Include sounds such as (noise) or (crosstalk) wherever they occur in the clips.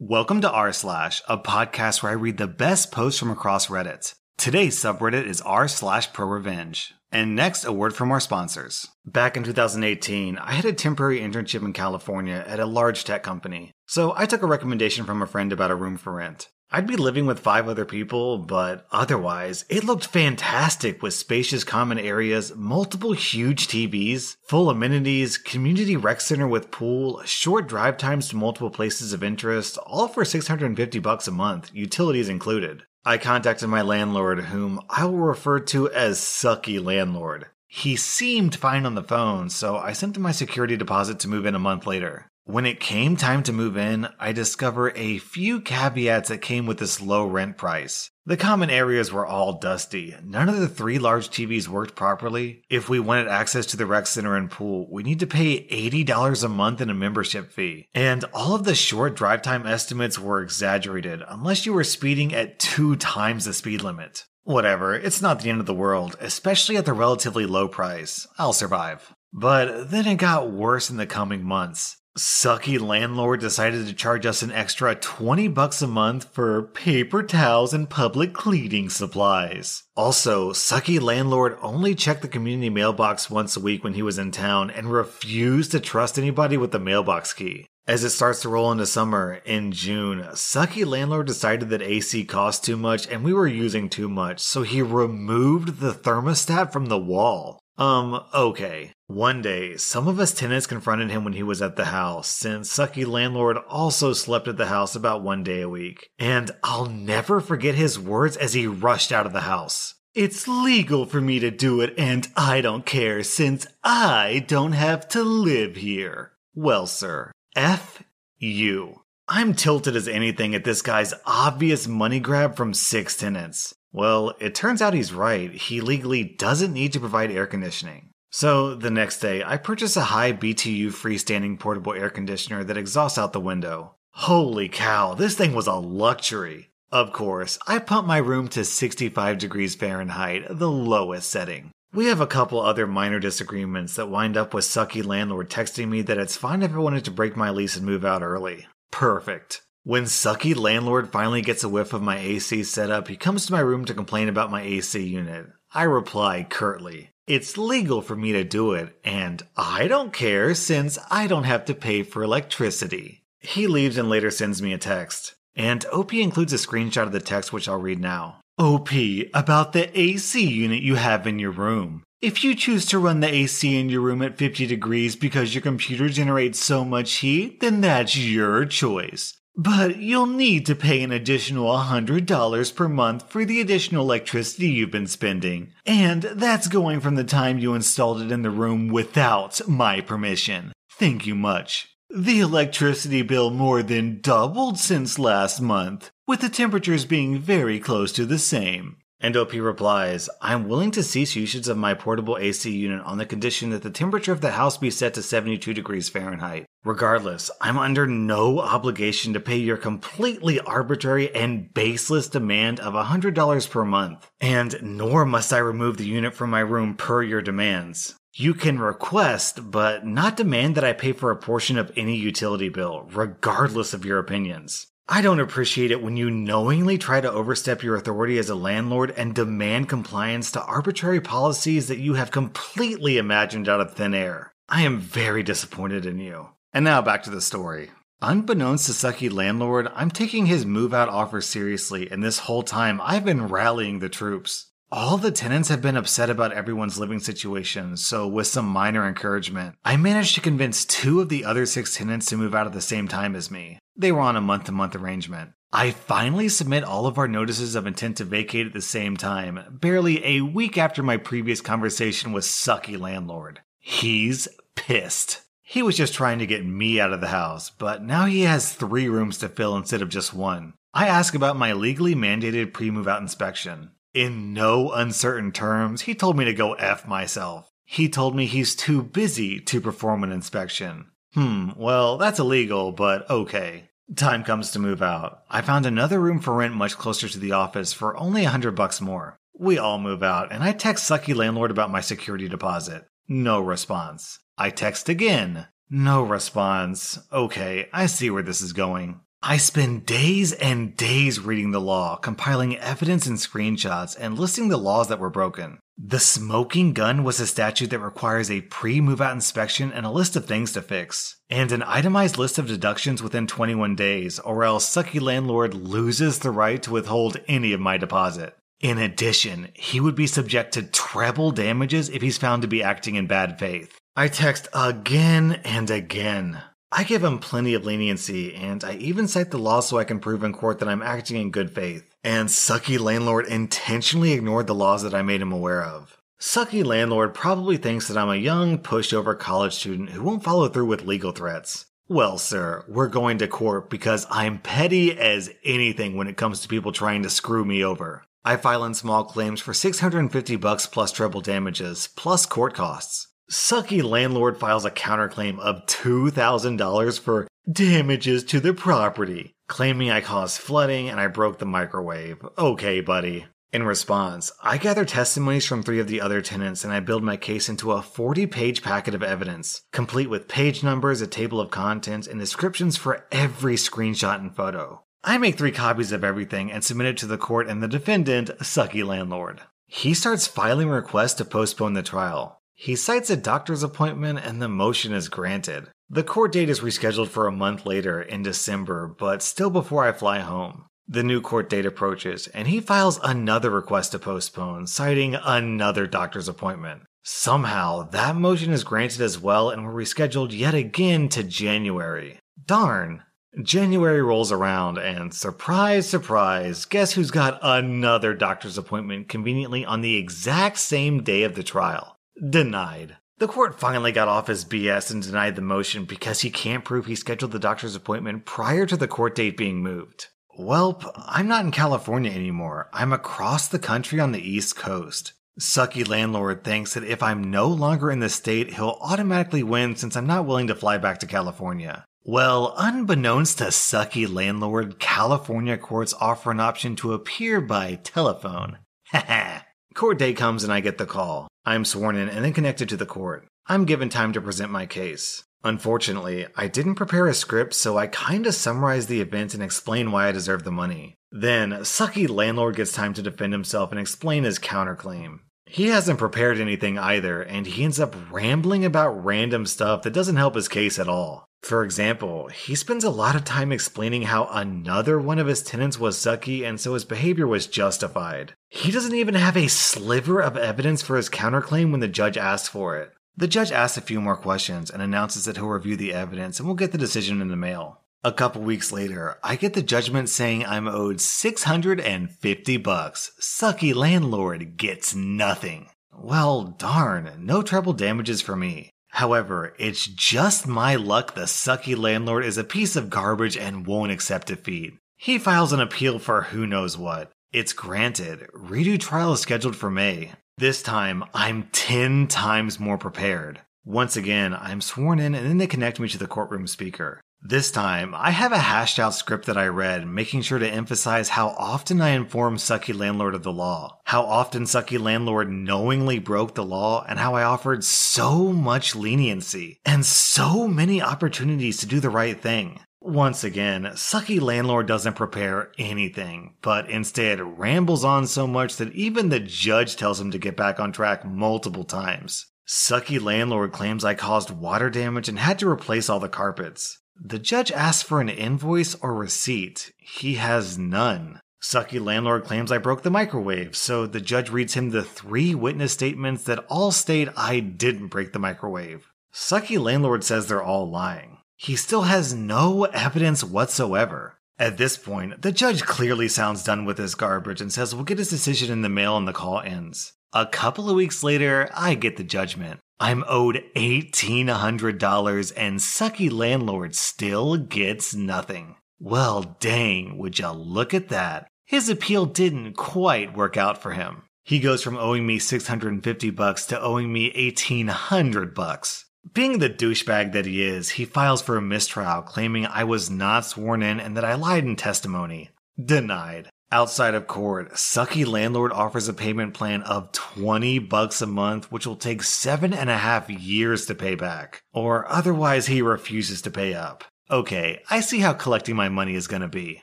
Welcome to r slash, a podcast where I read the best posts from across Reddit. Today's subreddit is r slash pro revenge. And next, a word from our sponsors. Back in 2018, I had a temporary internship in California at a large tech company. So I took a recommendation from a friend about a room for rent. I'd be living with five other people, but otherwise, it looked fantastic with spacious common areas, multiple huge TVs, full amenities, community rec center with pool, short drive times to multiple places of interest, all for 650 bucks a month, utilities included. I contacted my landlord, whom I will refer to as Sucky Landlord. He seemed fine on the phone, so I sent him my security deposit to move in a month later. When it came time to move in, I discovered a few caveats that came with this low rent price. The common areas were all dusty. None of the three large TVs worked properly. If we wanted access to the rec center and pool, we need to pay $80 a month in a membership fee. And all of the short drive time estimates were exaggerated unless you were speeding at two times the speed limit. Whatever, it's not the end of the world, especially at the relatively low price. I'll survive. But then it got worse in the coming months. Sucky landlord decided to charge us an extra 20 bucks a month for paper towels and public cleaning supplies. Also, Sucky landlord only checked the community mailbox once a week when he was in town and refused to trust anybody with the mailbox key. As it starts to roll into summer in June, Sucky landlord decided that AC cost too much and we were using too much, so he removed the thermostat from the wall. Um, okay. One day, some of us tenants confronted him when he was at the house, since Sucky Landlord also slept at the house about one day a week. And I'll never forget his words as he rushed out of the house. It's legal for me to do it, and I don't care since I don't have to live here. Well, sir, F you. I'm tilted as anything at this guy's obvious money grab from six tenants. Well, it turns out he's right. He legally doesn't need to provide air conditioning. So the next day, I purchase a high BTU freestanding portable air conditioner that exhausts out the window. Holy cow, this thing was a luxury. Of course, I pump my room to 65 degrees Fahrenheit, the lowest setting. We have a couple other minor disagreements that wind up with Sucky Landlord texting me that it's fine if I wanted to break my lease and move out early. Perfect. When Sucky Landlord finally gets a whiff of my AC setup, he comes to my room to complain about my AC unit. I reply curtly, It's legal for me to do it, and I don't care since I don't have to pay for electricity. He leaves and later sends me a text. And OP includes a screenshot of the text, which I'll read now. OP, about the AC unit you have in your room. If you choose to run the AC in your room at 50 degrees because your computer generates so much heat, then that's your choice. But you'll need to pay an additional $100 per month for the additional electricity you've been spending. And that's going from the time you installed it in the room without my permission. Thank you much. The electricity bill more than doubled since last month, with the temperatures being very close to the same. OP replies, I'm willing to cease usage of my portable AC unit on the condition that the temperature of the house be set to 72 degrees Fahrenheit. Regardless, I'm under no obligation to pay your completely arbitrary and baseless demand of $100 per month. And nor must I remove the unit from my room per your demands. You can request, but not demand that I pay for a portion of any utility bill, regardless of your opinions. I don't appreciate it when you knowingly try to overstep your authority as a landlord and demand compliance to arbitrary policies that you have completely imagined out of thin air. I am very disappointed in you. And now back to the story. Unbeknownst to Sucky Landlord, I'm taking his move out offer seriously, and this whole time I've been rallying the troops. All the tenants have been upset about everyone's living situation, so with some minor encouragement, I managed to convince two of the other six tenants to move out at the same time as me. They were on a month to month arrangement. I finally submit all of our notices of intent to vacate at the same time, barely a week after my previous conversation with Sucky Landlord. He's pissed. He was just trying to get me out of the house, but now he has three rooms to fill instead of just one. I ask about my legally mandated pre move out inspection. In no uncertain terms, he told me to go F myself. He told me he's too busy to perform an inspection. Hmm, well, that's illegal, but okay. Time comes to move out. I found another room for rent much closer to the office for only a hundred bucks more. We all move out, and I text Sucky Landlord about my security deposit. No response. I text again. No response. Okay, I see where this is going. I spend days and days reading the law, compiling evidence and screenshots, and listing the laws that were broken. The smoking gun was a statute that requires a pre move out inspection and a list of things to fix, and an itemized list of deductions within 21 days, or else Sucky Landlord loses the right to withhold any of my deposit. In addition, he would be subject to treble damages if he's found to be acting in bad faith. I text again and again. I give him plenty of leniency, and I even cite the law so I can prove in court that I'm acting in good faith and Sucky Landlord intentionally ignored the laws that I made him aware of. Sucky Landlord probably thinks that I'm a young, pushover college student who won't follow through with legal threats. Well, sir, we're going to court because I'm petty as anything when it comes to people trying to screw me over. I file in small claims for 650 bucks plus treble damages, plus court costs. Sucky landlord files a counterclaim of $2,000 for damages to the property claiming I caused flooding and I broke the microwave. Okay, buddy. In response, I gather testimonies from three of the other tenants and I build my case into a 40 page packet of evidence, complete with page numbers, a table of contents, and descriptions for every screenshot and photo. I make three copies of everything and submit it to the court and the defendant, Sucky Landlord. He starts filing requests to postpone the trial. He cites a doctor's appointment and the motion is granted. The court date is rescheduled for a month later in December, but still before I fly home. The new court date approaches, and he files another request to postpone, citing another doctor's appointment. Somehow, that motion is granted as well, and we're rescheduled yet again to January. Darn. January rolls around, and surprise, surprise, guess who's got another doctor's appointment conveniently on the exact same day of the trial? Denied. The court finally got off his BS and denied the motion because he can't prove he scheduled the doctor's appointment prior to the court date being moved. Welp, I'm not in California anymore. I'm across the country on the East Coast. Sucky landlord thinks that if I'm no longer in the state, he'll automatically win since I'm not willing to fly back to California. Well, unbeknownst to Sucky landlord, California courts offer an option to appear by telephone. (laughs) Haha. Court day comes and I get the call. I'm sworn in and then connected to the court. I'm given time to present my case. Unfortunately, I didn't prepare a script, so I kinda summarize the events and explain why I deserve the money. Then, Sucky Landlord gets time to defend himself and explain his counterclaim. He hasn't prepared anything either, and he ends up rambling about random stuff that doesn't help his case at all. For example, he spends a lot of time explaining how another one of his tenants was sucky and so his behavior was justified. He doesn't even have a sliver of evidence for his counterclaim when the judge asks for it. The judge asks a few more questions and announces that he'll review the evidence and we'll get the decision in the mail. A couple weeks later, I get the judgment saying I'm owed 650 bucks. Sucky landlord gets nothing. Well, darn, no treble damages for me. However, it's just my luck the sucky landlord is a piece of garbage and won't accept defeat. He files an appeal for who knows what. It's granted. Redo trial is scheduled for May. This time, I'm 10 times more prepared. Once again, I'm sworn in and then they connect me to the courtroom speaker. This time, I have a hashed out script that I read, making sure to emphasize how often I inform Sucky Landlord of the law, how often Sucky Landlord knowingly broke the law, and how I offered so much leniency and so many opportunities to do the right thing. Once again, Sucky Landlord doesn't prepare anything, but instead rambles on so much that even the judge tells him to get back on track multiple times. Sucky Landlord claims I caused water damage and had to replace all the carpets. The judge asks for an invoice or receipt. He has none. Sucky landlord claims I broke the microwave, so the judge reads him the three witness statements that all state I didn't break the microwave. Sucky landlord says they're all lying. He still has no evidence whatsoever. At this point, the judge clearly sounds done with his garbage and says we'll get his decision in the mail and the call ends. A couple of weeks later, I get the judgment. I'm owed $1,800 and sucky landlord still gets nothing. Well, dang, would ya look at that? His appeal didn't quite work out for him. He goes from owing me 650 bucks to owing me 1800 bucks. Being the douchebag that he is, he files for a mistrial claiming I was not sworn in and that I lied in testimony. Denied. Outside of court, Sucky Landlord offers a payment plan of 20 bucks a month, which will take seven and a half years to pay back, or otherwise he refuses to pay up. Okay, I see how collecting my money is gonna be.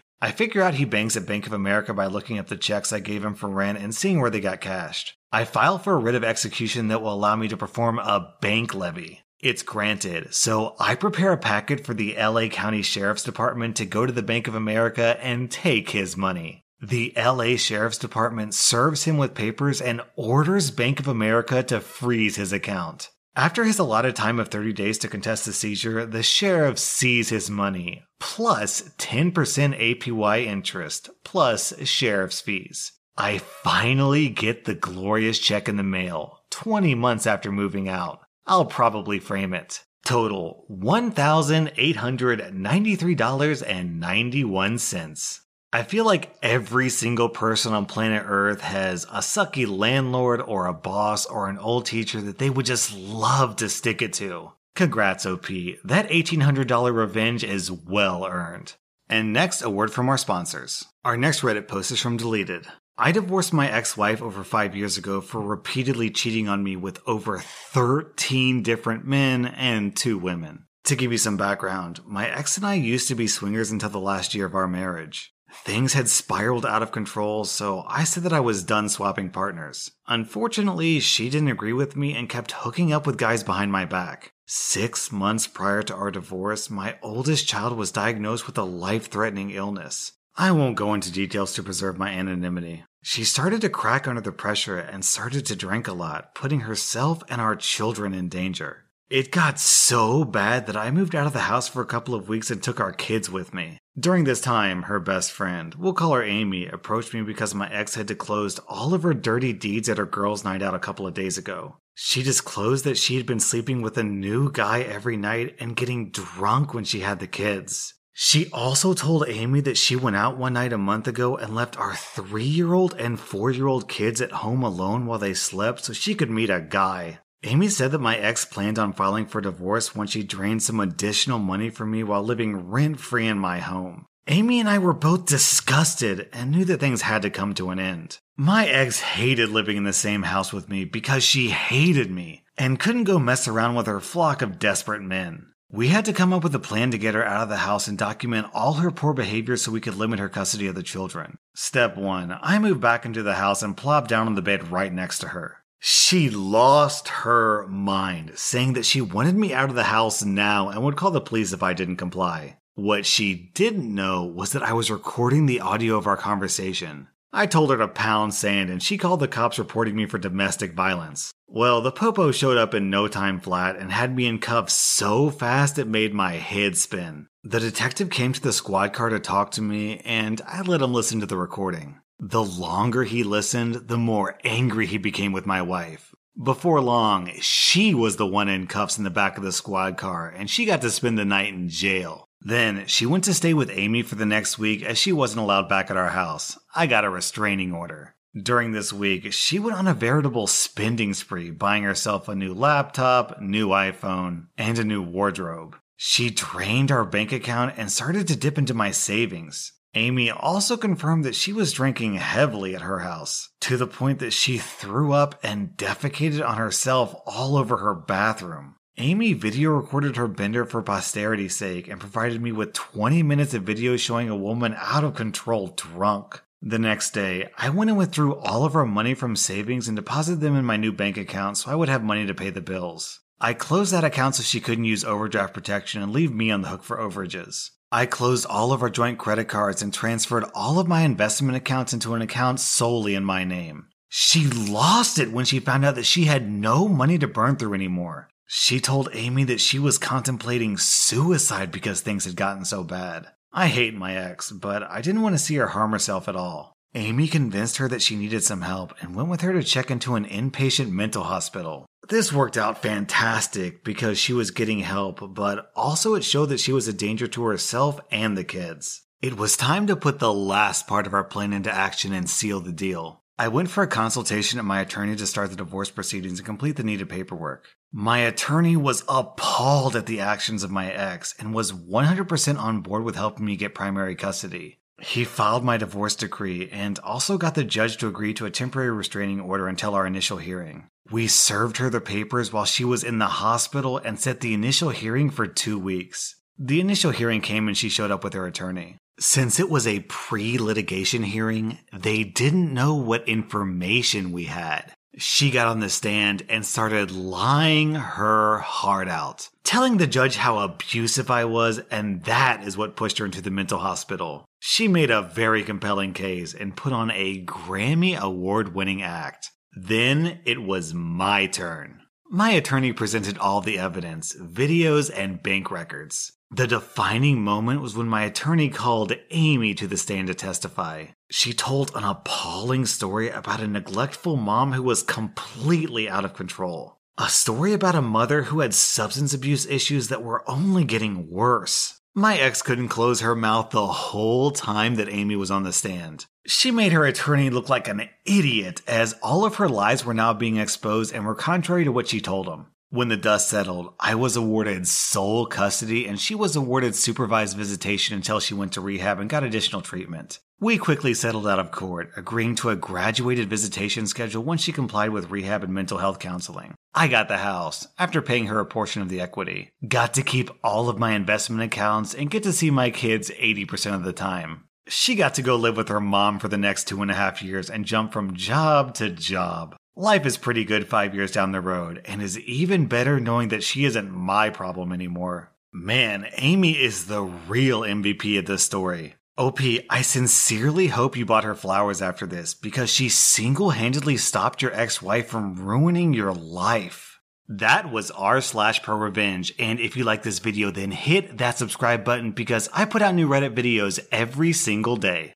I figure out he banks at Bank of America by looking up the checks I gave him for rent and seeing where they got cashed. I file for a writ of execution that will allow me to perform a bank levy. It's granted, so I prepare a packet for the LA County Sheriff's Department to go to the Bank of America and take his money. The LA Sheriff's Department serves him with papers and orders Bank of America to freeze his account. After his allotted time of 30 days to contest the seizure, the sheriff sees his money, plus 10% APY interest, plus sheriff's fees. I finally get the glorious check in the mail, 20 months after moving out. I'll probably frame it. Total $1,893.91. I feel like every single person on planet Earth has a sucky landlord or a boss or an old teacher that they would just love to stick it to. Congrats, OP. That $1,800 revenge is well earned. And next, a word from our sponsors. Our next Reddit post is from Deleted. I divorced my ex wife over five years ago for repeatedly cheating on me with over 13 different men and two women. To give you some background, my ex and I used to be swingers until the last year of our marriage. Things had spiraled out of control, so I said that I was done swapping partners. Unfortunately, she didn't agree with me and kept hooking up with guys behind my back. Six months prior to our divorce, my oldest child was diagnosed with a life threatening illness. I won't go into details to preserve my anonymity. She started to crack under the pressure and started to drink a lot, putting herself and our children in danger. It got so bad that I moved out of the house for a couple of weeks and took our kids with me. During this time, her best friend, we'll call her Amy, approached me because my ex had disclosed all of her dirty deeds at her girls' night out a couple of days ago. She disclosed that she had been sleeping with a new guy every night and getting drunk when she had the kids. She also told Amy that she went out one night a month ago and left our three year old and four year old kids at home alone while they slept so she could meet a guy. Amy said that my ex planned on filing for divorce once she drained some additional money from me while living rent free in my home. Amy and I were both disgusted and knew that things had to come to an end. My ex hated living in the same house with me because she hated me and couldn't go mess around with her flock of desperate men. We had to come up with a plan to get her out of the house and document all her poor behavior so we could limit her custody of the children. Step 1. I moved back into the house and plopped down on the bed right next to her. She lost her mind, saying that she wanted me out of the house now and would call the police if I didn't comply. What she didn't know was that I was recording the audio of our conversation. I told her to pound sand and she called the cops reporting me for domestic violence. Well, the popo showed up in no time flat and had me in cuffs so fast it made my head spin. The detective came to the squad car to talk to me and I let him listen to the recording. The longer he listened, the more angry he became with my wife. Before long, she was the one in cuffs in the back of the squad car, and she got to spend the night in jail. Then she went to stay with Amy for the next week as she wasn't allowed back at our house. I got a restraining order. During this week, she went on a veritable spending spree, buying herself a new laptop, new iPhone, and a new wardrobe. She drained our bank account and started to dip into my savings. Amy also confirmed that she was drinking heavily at her house, to the point that she threw up and defecated on herself all over her bathroom. Amy video recorded her bender for posterity's sake and provided me with 20 minutes of video showing a woman out of control drunk. The next day, I went and withdrew all of our money from savings and deposited them in my new bank account so I would have money to pay the bills. I closed that account so she couldn't use overdraft protection and leave me on the hook for overages. I closed all of our joint credit cards and transferred all of my investment accounts into an account solely in my name. She lost it when she found out that she had no money to burn through anymore. She told Amy that she was contemplating suicide because things had gotten so bad. I hate my ex, but I didn't want to see her harm herself at all. Amy convinced her that she needed some help and went with her to check into an inpatient mental hospital. This worked out fantastic because she was getting help, but also it showed that she was a danger to herself and the kids. It was time to put the last part of our plan into action and seal the deal. I went for a consultation at my attorney to start the divorce proceedings and complete the needed paperwork. My attorney was appalled at the actions of my ex and was 100% on board with helping me get primary custody. He filed my divorce decree and also got the judge to agree to a temporary restraining order until our initial hearing. We served her the papers while she was in the hospital and set the initial hearing for two weeks. The initial hearing came and she showed up with her attorney. Since it was a pre litigation hearing, they didn't know what information we had. She got on the stand and started lying her heart out, telling the judge how abusive I was, and that is what pushed her into the mental hospital. She made a very compelling case and put on a Grammy award winning act. Then it was my turn. My attorney presented all the evidence, videos, and bank records. The defining moment was when my attorney called Amy to the stand to testify. She told an appalling story about a neglectful mom who was completely out of control. A story about a mother who had substance abuse issues that were only getting worse. My ex couldn't close her mouth the whole time that Amy was on the stand. She made her attorney look like an idiot as all of her lies were now being exposed and were contrary to what she told him. When the dust settled, I was awarded sole custody and she was awarded supervised visitation until she went to rehab and got additional treatment. We quickly settled out of court, agreeing to a graduated visitation schedule once she complied with rehab and mental health counseling. I got the house after paying her a portion of the equity. Got to keep all of my investment accounts and get to see my kids 80% of the time. She got to go live with her mom for the next two and a half years and jump from job to job. Life is pretty good five years down the road, and is even better knowing that she isn't my problem anymore. Man, Amy is the real MVP of this story. OP, I sincerely hope you bought her flowers after this because she single handedly stopped your ex wife from ruining your life. That was r slash pro revenge. And if you like this video, then hit that subscribe button because I put out new Reddit videos every single day.